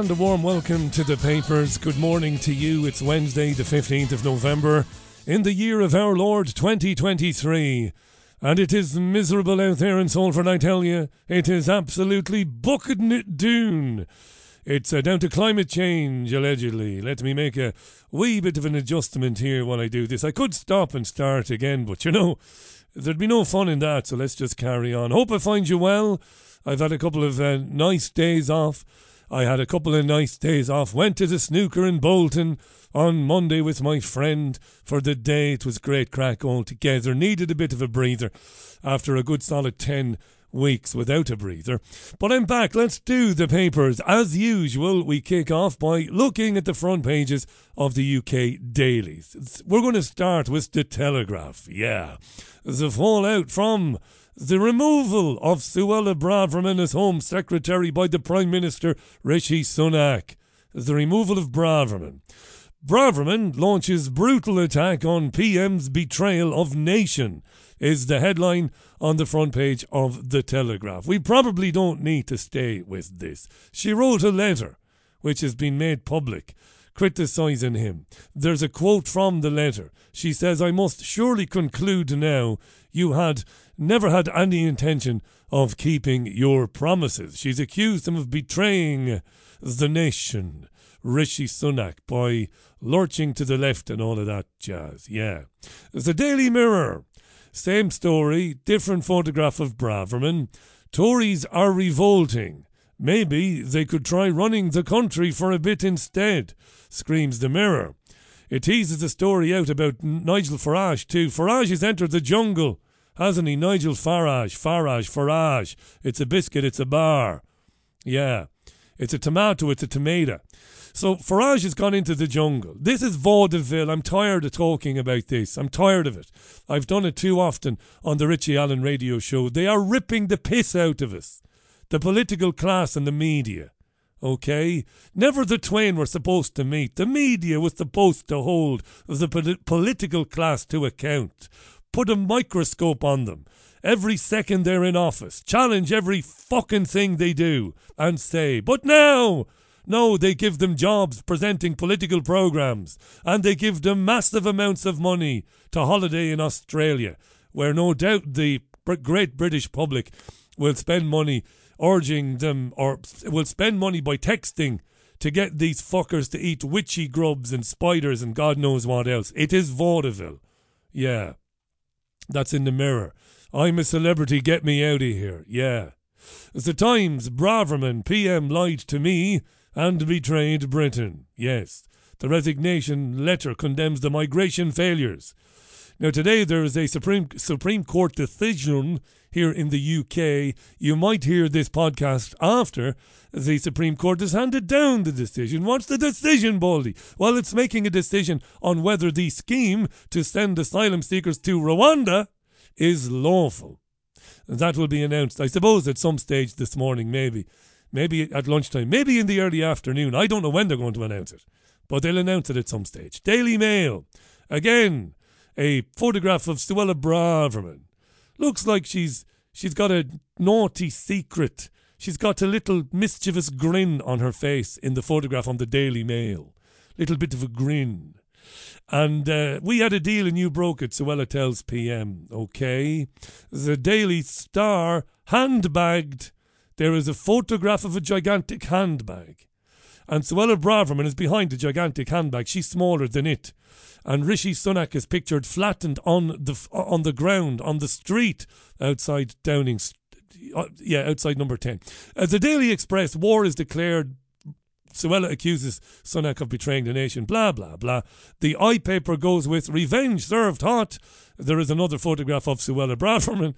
And a warm welcome to the papers. Good morning to you. It's Wednesday, the 15th of November, in the year of our Lord 2023. And it is miserable out there in Salford, I tell you. It is absolutely bucketing it down. It's uh, down to climate change, allegedly. Let me make a wee bit of an adjustment here while I do this. I could stop and start again, but you know, there'd be no fun in that, so let's just carry on. Hope I find you well. I've had a couple of uh, nice days off. I had a couple of nice days off. Went to the snooker in Bolton on Monday with my friend for the day. It was great crack altogether. Needed a bit of a breather after a good solid 10 weeks without a breather. But I'm back. Let's do the papers. As usual, we kick off by looking at the front pages of the UK dailies. We're going to start with the Telegraph. Yeah. The fallout from the removal of Suella Braverman as Home Secretary by the Prime Minister Rishi Sunak. The removal of Braverman. Braverman launches brutal attack on PM's betrayal of nation is the headline on the front page of The Telegraph. We probably don't need to stay with this. She wrote a letter, which has been made public, criticising him. There's a quote from the letter. She says, I must surely conclude now you had never had any intention of keeping your promises. She's accused him of betraying the nation. Rishi Sunak by lurching to the left and all of that jazz. Yeah. The Daily Mirror. Same story, different photograph of Braverman. Tories are revolting. Maybe they could try running the country for a bit instead, screams the Mirror. It teases a story out about Nigel Farage too. Farage has entered the jungle hasn't he? Nigel Farage, Farage, Farage. It's a biscuit, it's a bar. Yeah. It's a tomato, it's a tomato. So Farage has gone into the jungle. This is vaudeville. I'm tired of talking about this. I'm tired of it. I've done it too often on the Richie Allen radio show. They are ripping the piss out of us. The political class and the media. Okay? Never the twain were supposed to meet. The media was supposed to hold the political class to account put a microscope on them every second they're in office, challenge every fucking thing they do, and say, but now, no, they give them jobs presenting political programs, and they give them massive amounts of money to holiday in Australia, where no doubt the great British public will spend money urging them, or will spend money by texting to get these fuckers to eat witchy grubs and spiders and God knows what else. It is vaudeville. Yeah. That's in the mirror. I'm a celebrity, get me out of here. Yeah. The Times, Braverman, PM lied to me and betrayed Britain. Yes. The resignation letter condemns the migration failures. Now, today there is a Supreme, Supreme Court decision here in the UK. You might hear this podcast after the Supreme Court has handed down the decision. What's the decision, Baldy? Well, it's making a decision on whether the scheme to send asylum seekers to Rwanda is lawful. And that will be announced, I suppose, at some stage this morning, maybe. Maybe at lunchtime, maybe in the early afternoon. I don't know when they're going to announce it, but they'll announce it at some stage. Daily Mail. Again, a photograph of Suella Braverman. Looks like she's she's got a naughty secret. She's got a little mischievous grin on her face in the photograph on the Daily Mail. Little bit of a grin. And uh, we had a deal and you broke it, Suella tells PM. Okay. The Daily Star handbagged. There is a photograph of a gigantic handbag. And Suella Braverman is behind the gigantic handbag. She's smaller than it and Rishi Sunak is pictured flattened on the on the ground on the street outside Downing. Uh, yeah, outside number ten. As the Daily Express, war is declared. Suella accuses Sunak of betraying the nation. Blah blah blah. The I paper goes with revenge served hot. There is another photograph of Suella Braverman.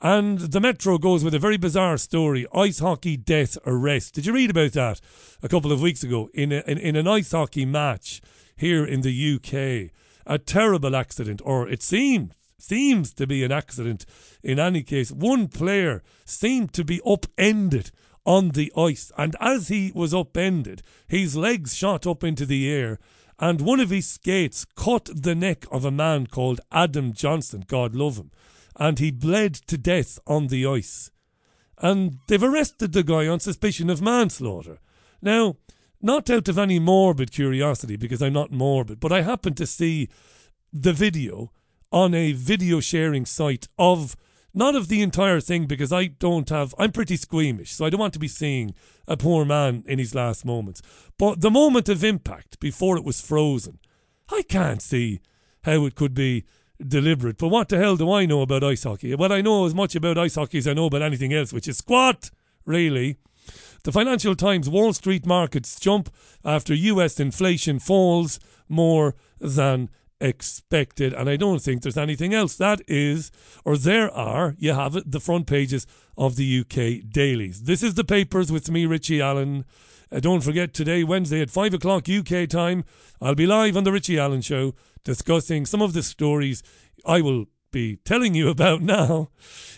And the Metro goes with a very bizarre story ice hockey death arrest. Did you read about that a couple of weeks ago in, a, in, in an ice hockey match? Here in the UK. A terrible accident, or it seems seems to be an accident. In any case, one player seemed to be upended on the ice, and as he was upended, his legs shot up into the air, and one of his skates cut the neck of a man called Adam Johnson, God love him, and he bled to death on the ice. And they've arrested the guy on suspicion of manslaughter. Now, not out of any morbid curiosity because I'm not morbid, but I happened to see the video on a video sharing site of not of the entire thing because I don't have I'm pretty squeamish, so I don't want to be seeing a poor man in his last moments. But the moment of impact before it was frozen, I can't see how it could be deliberate. But what the hell do I know about ice hockey? Well, I know as much about ice hockey as I know about anything else, which is squat, really. The Financial Times Wall Street markets jump after US inflation falls more than expected. And I don't think there's anything else. That is, or there are, you have it, the front pages of the UK dailies. This is the papers with me, Richie Allen. Uh, don't forget today, Wednesday at 5 o'clock UK time, I'll be live on The Richie Allen Show discussing some of the stories I will be telling you about now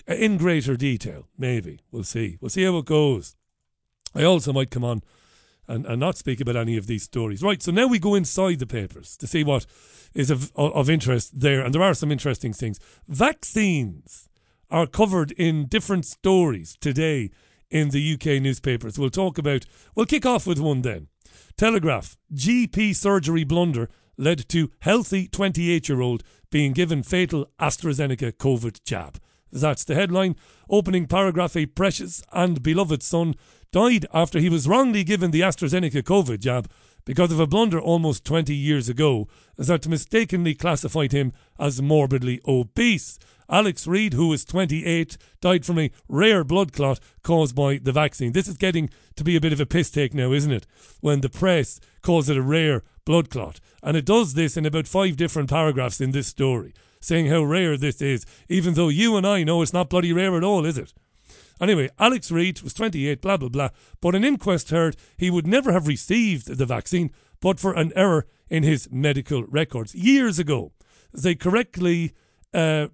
uh, in greater detail. Maybe. We'll see. We'll see how it goes. I also might come on and, and not speak about any of these stories. Right, so now we go inside the papers to see what is of, of interest there. And there are some interesting things. Vaccines are covered in different stories today in the UK newspapers. We'll talk about, we'll kick off with one then. Telegraph GP surgery blunder led to healthy 28 year old being given fatal AstraZeneca COVID jab. That's the headline. Opening paragraph A precious and beloved son died after he was wrongly given the AstraZeneca COVID jab because of a blunder almost 20 years ago that mistakenly classified him as morbidly obese. Alex Reid, who was 28, died from a rare blood clot caused by the vaccine. This is getting to be a bit of a piss take now, isn't it? When the press calls it a rare blood clot. And it does this in about five different paragraphs in this story, saying how rare this is, even though you and I know it's not bloody rare at all, is it? Anyway, Alex Reid was 28, blah, blah, blah. But an inquest heard he would never have received the vaccine but for an error in his medical records. Years ago, they correctly uh,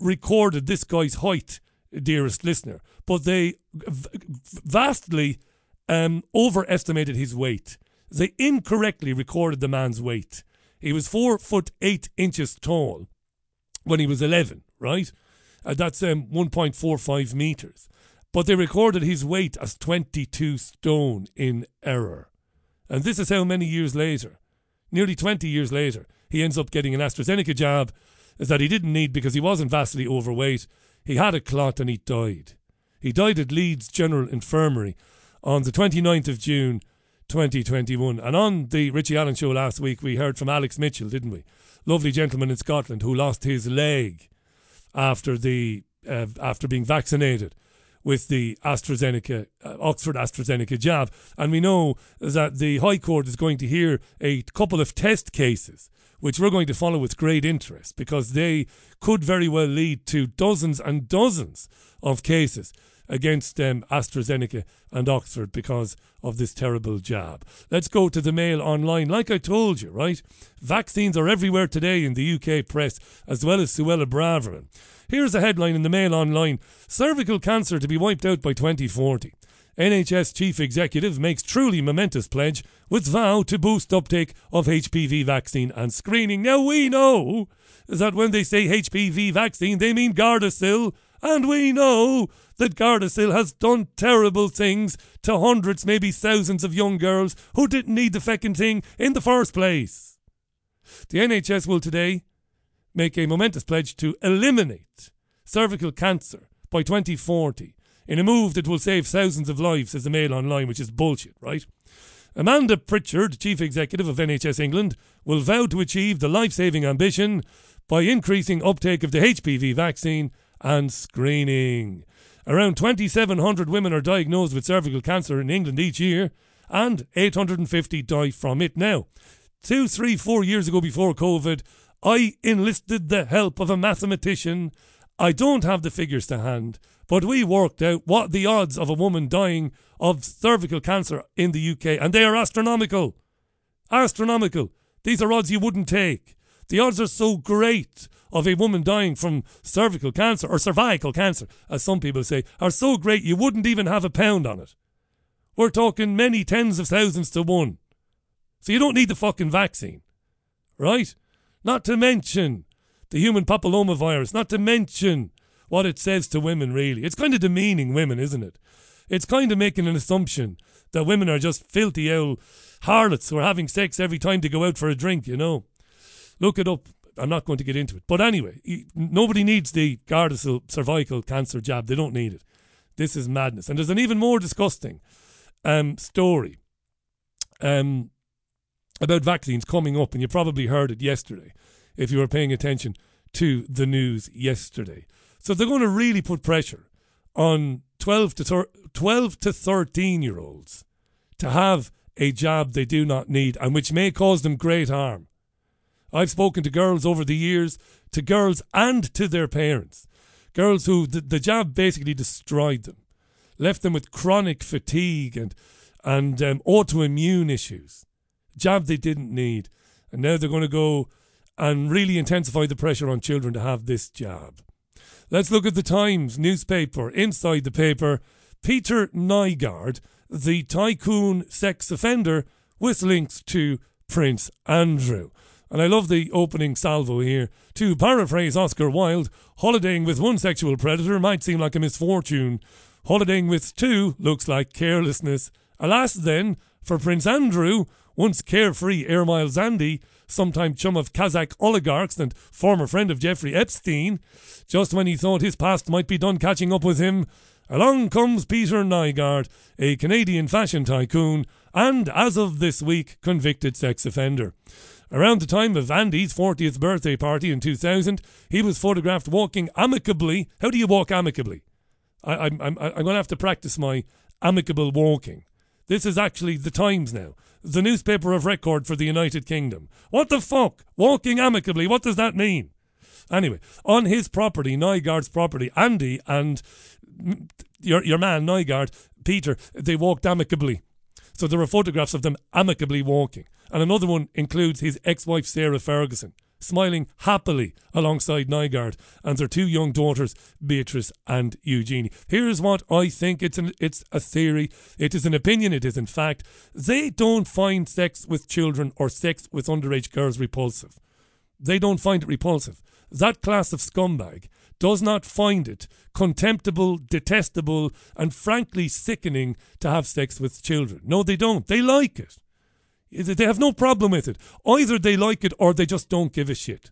recorded this guy's height, dearest listener, but they v- vastly um, overestimated his weight. They incorrectly recorded the man's weight. He was four foot eight inches tall when he was 11, right? Uh, that's um, 1.45 meters. But they recorded his weight as 22 stone in error. And this is how many years later, nearly 20 years later, he ends up getting an AstraZeneca jab that he didn't need because he wasn't vastly overweight. He had a clot and he died. He died at Leeds General Infirmary on the 29th of June 2021. And on the Richie Allen show last week, we heard from Alex Mitchell, didn't we? Lovely gentleman in Scotland who lost his leg after the uh, after being vaccinated with the AstraZeneca, uh, Oxford AstraZeneca jab. And we know that the High Court is going to hear a couple of test cases, which we're going to follow with great interest because they could very well lead to dozens and dozens of cases against um, AstraZeneca and Oxford because of this terrible jab. Let's go to the Mail online. Like I told you, right? Vaccines are everywhere today in the UK press, as well as Suella Braverman. Here's a headline in the Mail Online Cervical cancer to be wiped out by 2040. NHS Chief Executive makes truly momentous pledge with vow to boost uptake of HPV vaccine and screening. Now we know that when they say HPV vaccine, they mean Gardasil, and we know that Gardasil has done terrible things to hundreds, maybe thousands of young girls who didn't need the feckin' thing in the first place. The NHS will today make a momentous pledge to eliminate cervical cancer by 2040 in a move that will save thousands of lives, says the Mail Online, which is bullshit, right? Amanda Pritchard, Chief Executive of NHS England, will vow to achieve the life saving ambition by increasing uptake of the HPV vaccine and screening. Around 2,700 women are diagnosed with cervical cancer in England each year, and 850 die from it now. Two, three, four years ago before COVID, I enlisted the help of a mathematician. I don't have the figures to hand, but we worked out what the odds of a woman dying of cervical cancer in the UK, and they are astronomical. Astronomical. These are odds you wouldn't take. The odds are so great of a woman dying from cervical cancer or cervical cancer, as some people say, are so great you wouldn't even have a pound on it. We're talking many tens of thousands to one. So you don't need the fucking vaccine. Right? Not to mention the human papillomavirus, not to mention what it says to women, really. It's kind of demeaning women, isn't it? It's kind of making an assumption that women are just filthy old harlots who are having sex every time they go out for a drink, you know. Look it up. I'm not going to get into it. But anyway, nobody needs the Gardasil cervical cancer jab. They don't need it. This is madness. And there's an even more disgusting um, story um, about vaccines coming up, and you probably heard it yesterday if you were paying attention to the news yesterday. So they're going to really put pressure on 12 to thir- 12 to 13 year olds to have a jab they do not need and which may cause them great harm. I've spoken to girls over the years, to girls and to their parents. Girls who the, the jab basically destroyed them, left them with chronic fatigue and, and um, autoimmune issues. Jab they didn't need. And now they're going to go and really intensify the pressure on children to have this jab. Let's look at the Times newspaper. Inside the paper, Peter Nygard, the tycoon sex offender, with links to Prince Andrew. And I love the opening salvo here. To paraphrase Oscar Wilde, holidaying with one sexual predator might seem like a misfortune. Holidaying with two looks like carelessness. Alas, then, for Prince Andrew, once carefree ermine Zandy, sometime chum of Kazakh oligarchs and former friend of Jeffrey Epstein, just when he thought his past might be done catching up with him, along comes Peter Nygard, a Canadian fashion tycoon, and as of this week, convicted sex offender. Around the time of Andy's 40th birthday party in 2000, he was photographed walking amicably. How do you walk amicably? I, am I'm, I'm going to have to practice my amicable walking. This is actually the Times now, the newspaper of record for the United Kingdom. What the fuck? Walking amicably, what does that mean? Anyway, on his property, Nygard's property, Andy and your, your man, Nygard, Peter, they walked amicably. So there are photographs of them amicably walking. And another one includes his ex wife, Sarah Ferguson, smiling happily alongside Nygard and their two young daughters, Beatrice and Eugenie. Here's what I think it's, an, it's a theory, it is an opinion, it is in fact. They don't find sex with children or sex with underage girls repulsive. They don't find it repulsive. That class of scumbag does not find it contemptible, detestable, and frankly sickening to have sex with children. No, they don't. They like it. They have no problem with it. Either they like it or they just don't give a shit.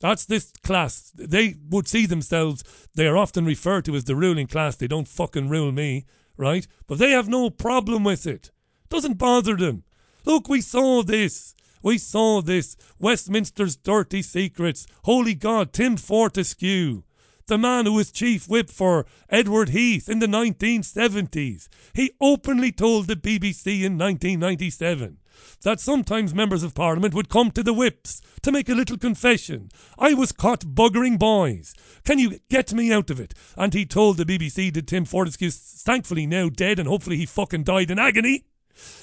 That's this class. They would see themselves, they are often referred to as the ruling class. They don't fucking rule me, right? But they have no problem with it. Doesn't bother them. Look, we saw this. We saw this. Westminster's dirty secrets. Holy God, Tim Fortescue the man who was chief whip for Edward Heath in the 1970s. He openly told the BBC in 1997 that sometimes members of parliament would come to the whips to make a little confession. I was caught buggering boys. Can you get me out of it? And he told the BBC that Tim Fortescue, thankfully now dead and hopefully he fucking died in agony.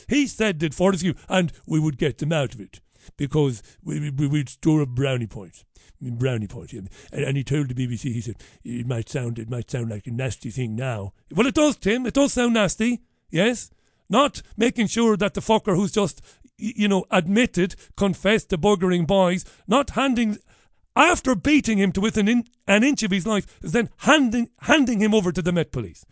He said that Fortescue, and we would get them out of it because we, we, would store up brownie points. Brownie points, and, and he told the BBC, he said, it might sound, it might sound like a nasty thing now. Well, it does, Tim. It does sound nasty. Yes, not making sure that the fucker who's just, you know, admitted, confessed to buggering boys, not handing, after beating him to within in, an inch of his life, is then handing, handing him over to the Met Police.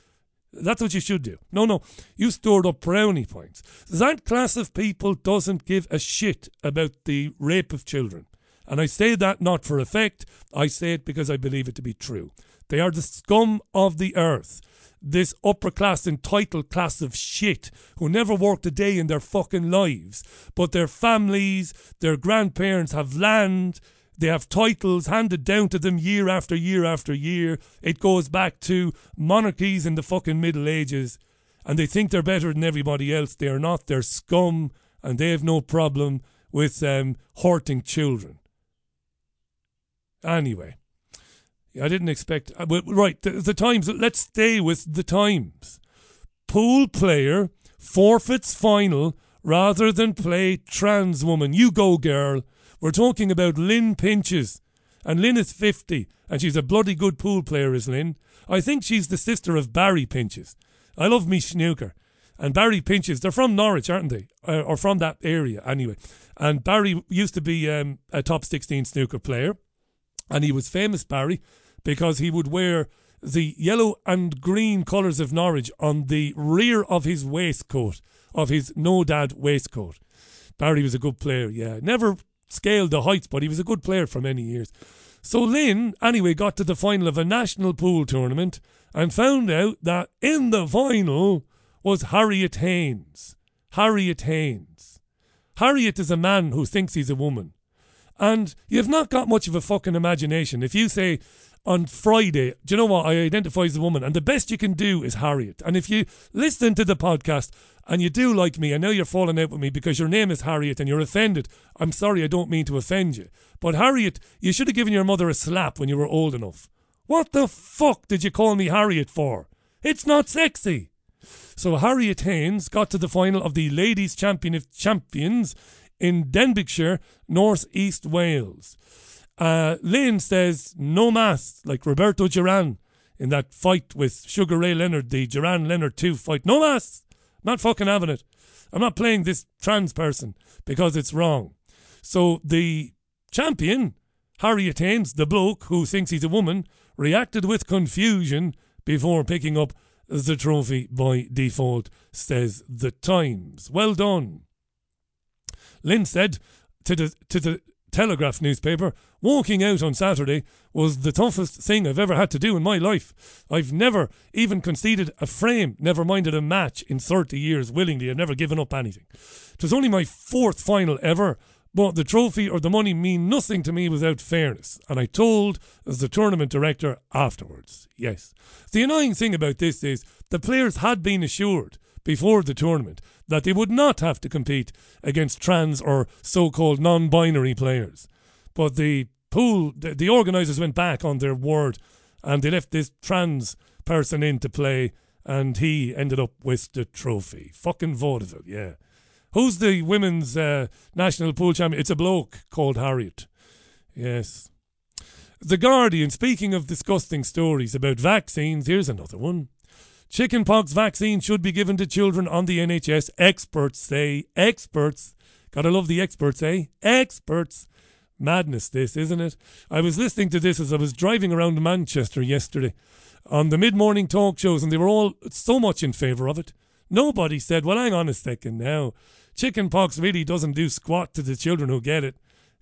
That's what you should do. No, no, you stored up brownie points. That class of people doesn't give a shit about the rape of children. And I say that not for effect, I say it because I believe it to be true. They are the scum of the earth this upper class entitled class of shit who never worked a day in their fucking lives, but their families, their grandparents have land, they have titles handed down to them year after year after year. It goes back to monarchies in the fucking Middle Ages, and they think they're better than everybody else. They are not. They're scum, and they have no problem with um, hurting children. Anyway, I didn't expect. Uh, right, the, the Times. Let's stay with the Times. Pool player forfeits final rather than play trans woman. You go, girl. We're talking about Lynn Pinches. And Lynn is 50, and she's a bloody good pool player, is Lynn. I think she's the sister of Barry Pinches. I love me snooker. And Barry Pinches, they're from Norwich, aren't they? Uh, or from that area, anyway. And Barry used to be um, a top 16 snooker player. And he was famous, Barry, because he would wear the yellow and green colours of Norwich on the rear of his waistcoat. of his no dad waistcoat. Barry was a good player, yeah. Never scaled the heights, but he was a good player for many years. So Lynn, anyway, got to the final of a national pool tournament and found out that in the final was Harriet Haynes. Harriet Haynes. Harriet is a man who thinks he's a woman. And you've not got much of a fucking imagination. If you say on Friday, do you know what? I identify as a woman, and the best you can do is Harriet. And if you listen to the podcast and you do like me, I know you're falling out with me because your name is Harriet and you're offended. I'm sorry, I don't mean to offend you. But Harriet, you should have given your mother a slap when you were old enough. What the fuck did you call me Harriet for? It's not sexy. So Harriet Haynes got to the final of the Ladies Champion of Champions in Denbighshire, North East Wales. Uh, Lynn says no mass, like Roberto Duran in that fight with Sugar Ray Leonard, the Duran Leonard 2 fight. No mass. Not fucking having it. I'm not playing this trans person because it's wrong. So the champion, Harriet Haynes, the bloke who thinks he's a woman, reacted with confusion before picking up the trophy by default, says the Times. Well done. Lynn said to the to the Telegraph newspaper, walking out on Saturday was the toughest thing I've ever had to do in my life. I've never even conceded a frame, never minded a match in 30 years willingly. I've never given up anything. It was only my fourth final ever, but the trophy or the money mean nothing to me without fairness. And I told as the tournament director afterwards. Yes. The annoying thing about this is the players had been assured before the tournament that they would not have to compete against trans or so called non binary players. But the pool, the, the organisers went back on their word and they left this trans person in to play and he ended up with the trophy. Fucking vaudeville, yeah. Who's the women's uh, national pool champion? It's a bloke called Harriet. Yes. The Guardian, speaking of disgusting stories about vaccines, here's another one. Chickenpox vaccine should be given to children on the NHS. Experts say, experts, gotta love the experts, eh? Experts. Madness, this, isn't it? I was listening to this as I was driving around Manchester yesterday on the mid morning talk shows, and they were all so much in favour of it. Nobody said, well, hang on a second now. Chickenpox really doesn't do squat to the children who get it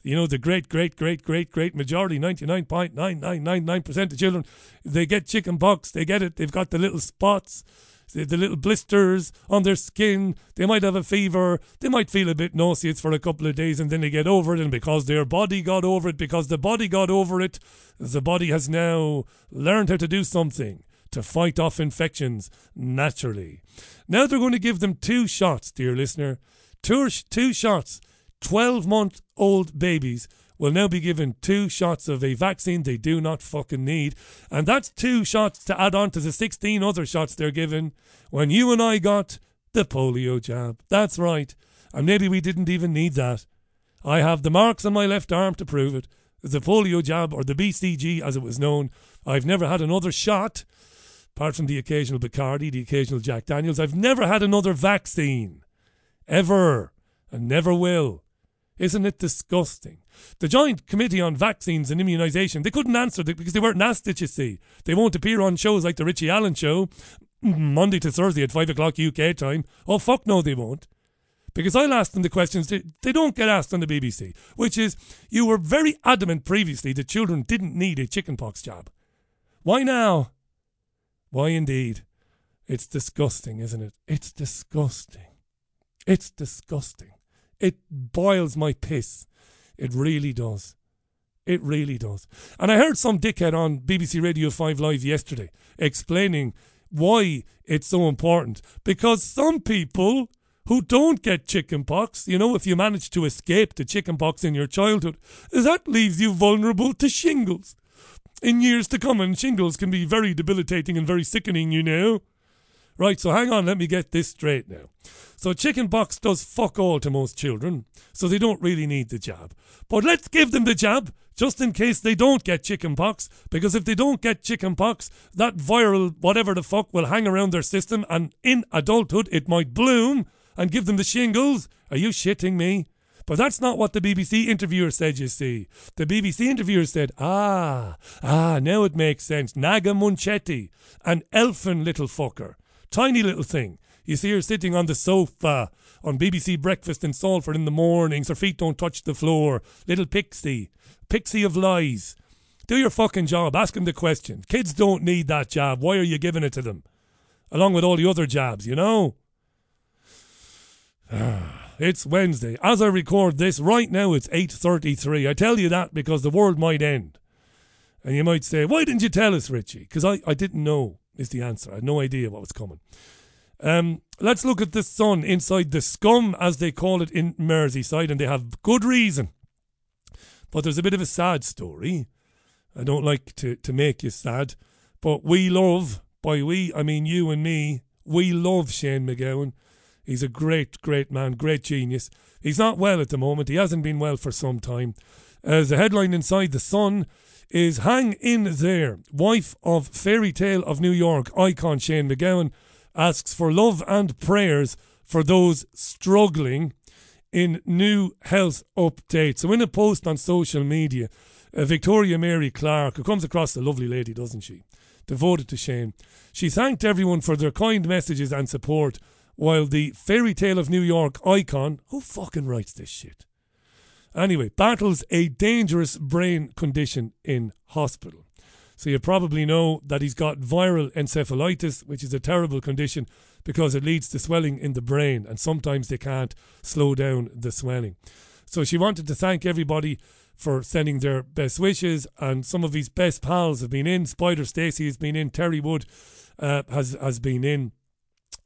you know, the great, great, great, great, great majority, 99.9999% of children, they get chicken pox. They get it. They've got the little spots, the, the, little blisters on their skin. They might have a fever. They might feel a bit nauseous for a couple of days and then they get over it. And because their body got over it, because the body got over it, the body has now learned how to do something to fight off infections naturally. Now they're going to give them two shots, dear listener. Two, two shots 12 month old babies will now be given two shots of a vaccine they do not fucking need. And that's two shots to add on to the 16 other shots they're given when you and I got the polio jab. That's right. And maybe we didn't even need that. I have the marks on my left arm to prove it. The polio jab, or the BCG as it was known. I've never had another shot, apart from the occasional Bacardi, the occasional Jack Daniels. I've never had another vaccine. Ever. And never will. Isn't it disgusting? The Joint Committee on Vaccines and Immunisation, they couldn't answer because they weren't asked it, you see. They won't appear on shows like The Richie Allen Show, Monday to Thursday at 5 o'clock UK time. Oh, fuck no, they won't. Because I'll ask them the questions they don't get asked on the BBC, which is you were very adamant previously that children didn't need a chickenpox jab. Why now? Why indeed? It's disgusting, isn't it? It's disgusting. It's disgusting. It boils my piss. It really does. It really does. And I heard some dickhead on BBC Radio 5 Live yesterday explaining why it's so important. Because some people who don't get chickenpox, you know, if you manage to escape the chickenpox in your childhood, that leaves you vulnerable to shingles. In years to come, and shingles can be very debilitating and very sickening, you know. Right, so hang on, let me get this straight now. So chickenpox does fuck all to most children, so they don't really need the jab. But let's give them the jab just in case they don't get chickenpox, because if they don't get chickenpox, that viral whatever the fuck will hang around their system, and in adulthood it might bloom and give them the shingles. Are you shitting me? But that's not what the BBC interviewer said, you see. The BBC interviewer said, ah, ah, now it makes sense. Naga Munchetty, an elfin little fucker, tiny little thing. You see her sitting on the sofa on BBC Breakfast in Salford in the mornings. Her feet don't touch the floor. Little pixie. Pixie of lies. Do your fucking job. Ask him the question. Kids don't need that job. Why are you giving it to them? Along with all the other jobs, you know? it's Wednesday. As I record this, right now it's 8.33. I tell you that because the world might end. And you might say, why didn't you tell us, Richie? Because I, I didn't know, is the answer. I had no idea what was coming. Um, let's look at the sun inside the scum, as they call it in Merseyside, and they have good reason. But there's a bit of a sad story. I don't like to, to make you sad, but we love, by we, I mean you and me, we love Shane MacGowan. He's a great, great man, great genius. He's not well at the moment. He hasn't been well for some time. As a headline inside the Sun is Hang in There. Wife of Fairy Tale of New York icon Shane MacGowan asks for love and prayers for those struggling in new health updates. So, in a post on social media, uh, Victoria Mary Clark, who comes across a lovely lady, doesn't she? Devoted to Shane. She thanked everyone for their kind messages and support, while the Fairy Tale of New York icon, who fucking writes this shit? Anyway, battles a dangerous brain condition in hospital. So you probably know that he's got viral encephalitis, which is a terrible condition because it leads to swelling in the brain, and sometimes they can't slow down the swelling. So she wanted to thank everybody for sending their best wishes, and some of his best pals have been in. Spider Stacy has been in. Terry Wood uh, has has been in,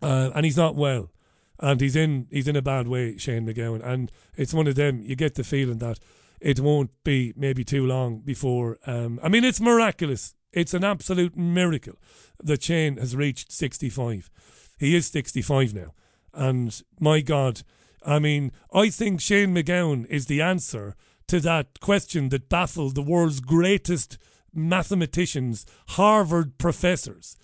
uh, and he's not well, and he's in he's in a bad way. Shane MacGowan, and it's one of them. You get the feeling that it won't be maybe too long before. Um, I mean, it's miraculous. It's an absolute miracle that Shane has reached 65. He is 65 now. And my God, I mean, I think Shane MacGowan is the answer to that question that baffled the world's greatest mathematicians, Harvard professors,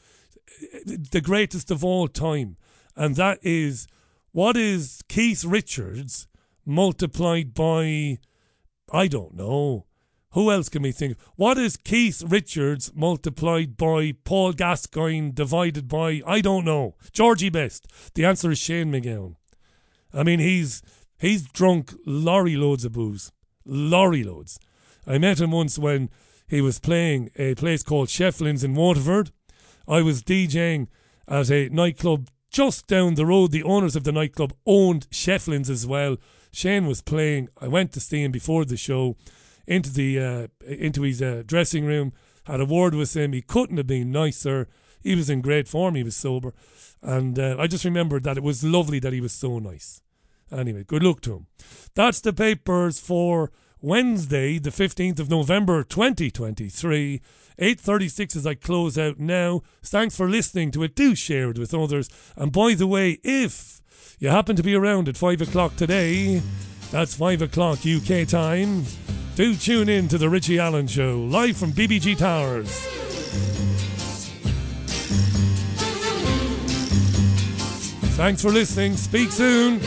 the greatest of all time. And that is what is Keith Richards multiplied by I don't know. Who else can we think? of? What is Keith Richards multiplied by Paul Gascoigne divided by I don't know. Georgie Best. The answer is Shane MacGowan. I mean he's he's drunk lorry loads of booze. Lorry loads. I met him once when he was playing a place called Shefflin's in Waterford. I was DJing at a nightclub just down the road. The owners of the nightclub owned Shefflin's as well. Shane was playing. I went to see him before the show into the uh, into his uh, dressing room. Had a word with him. He couldn't have been nicer. He was in great form. He was sober, and uh, I just remembered that it was lovely that he was so nice. Anyway, good luck to him. That's the papers for Wednesday, the 15th of November 2023. 8.36 as I close out now. Thanks for listening to it. Do share it with others. And by the way, if you happen to be around at 5 o'clock today, that's 5 o'clock UK time, do tune in to The Richie Allen Show, live from BBG Towers. Thanks for listening. Speak soon.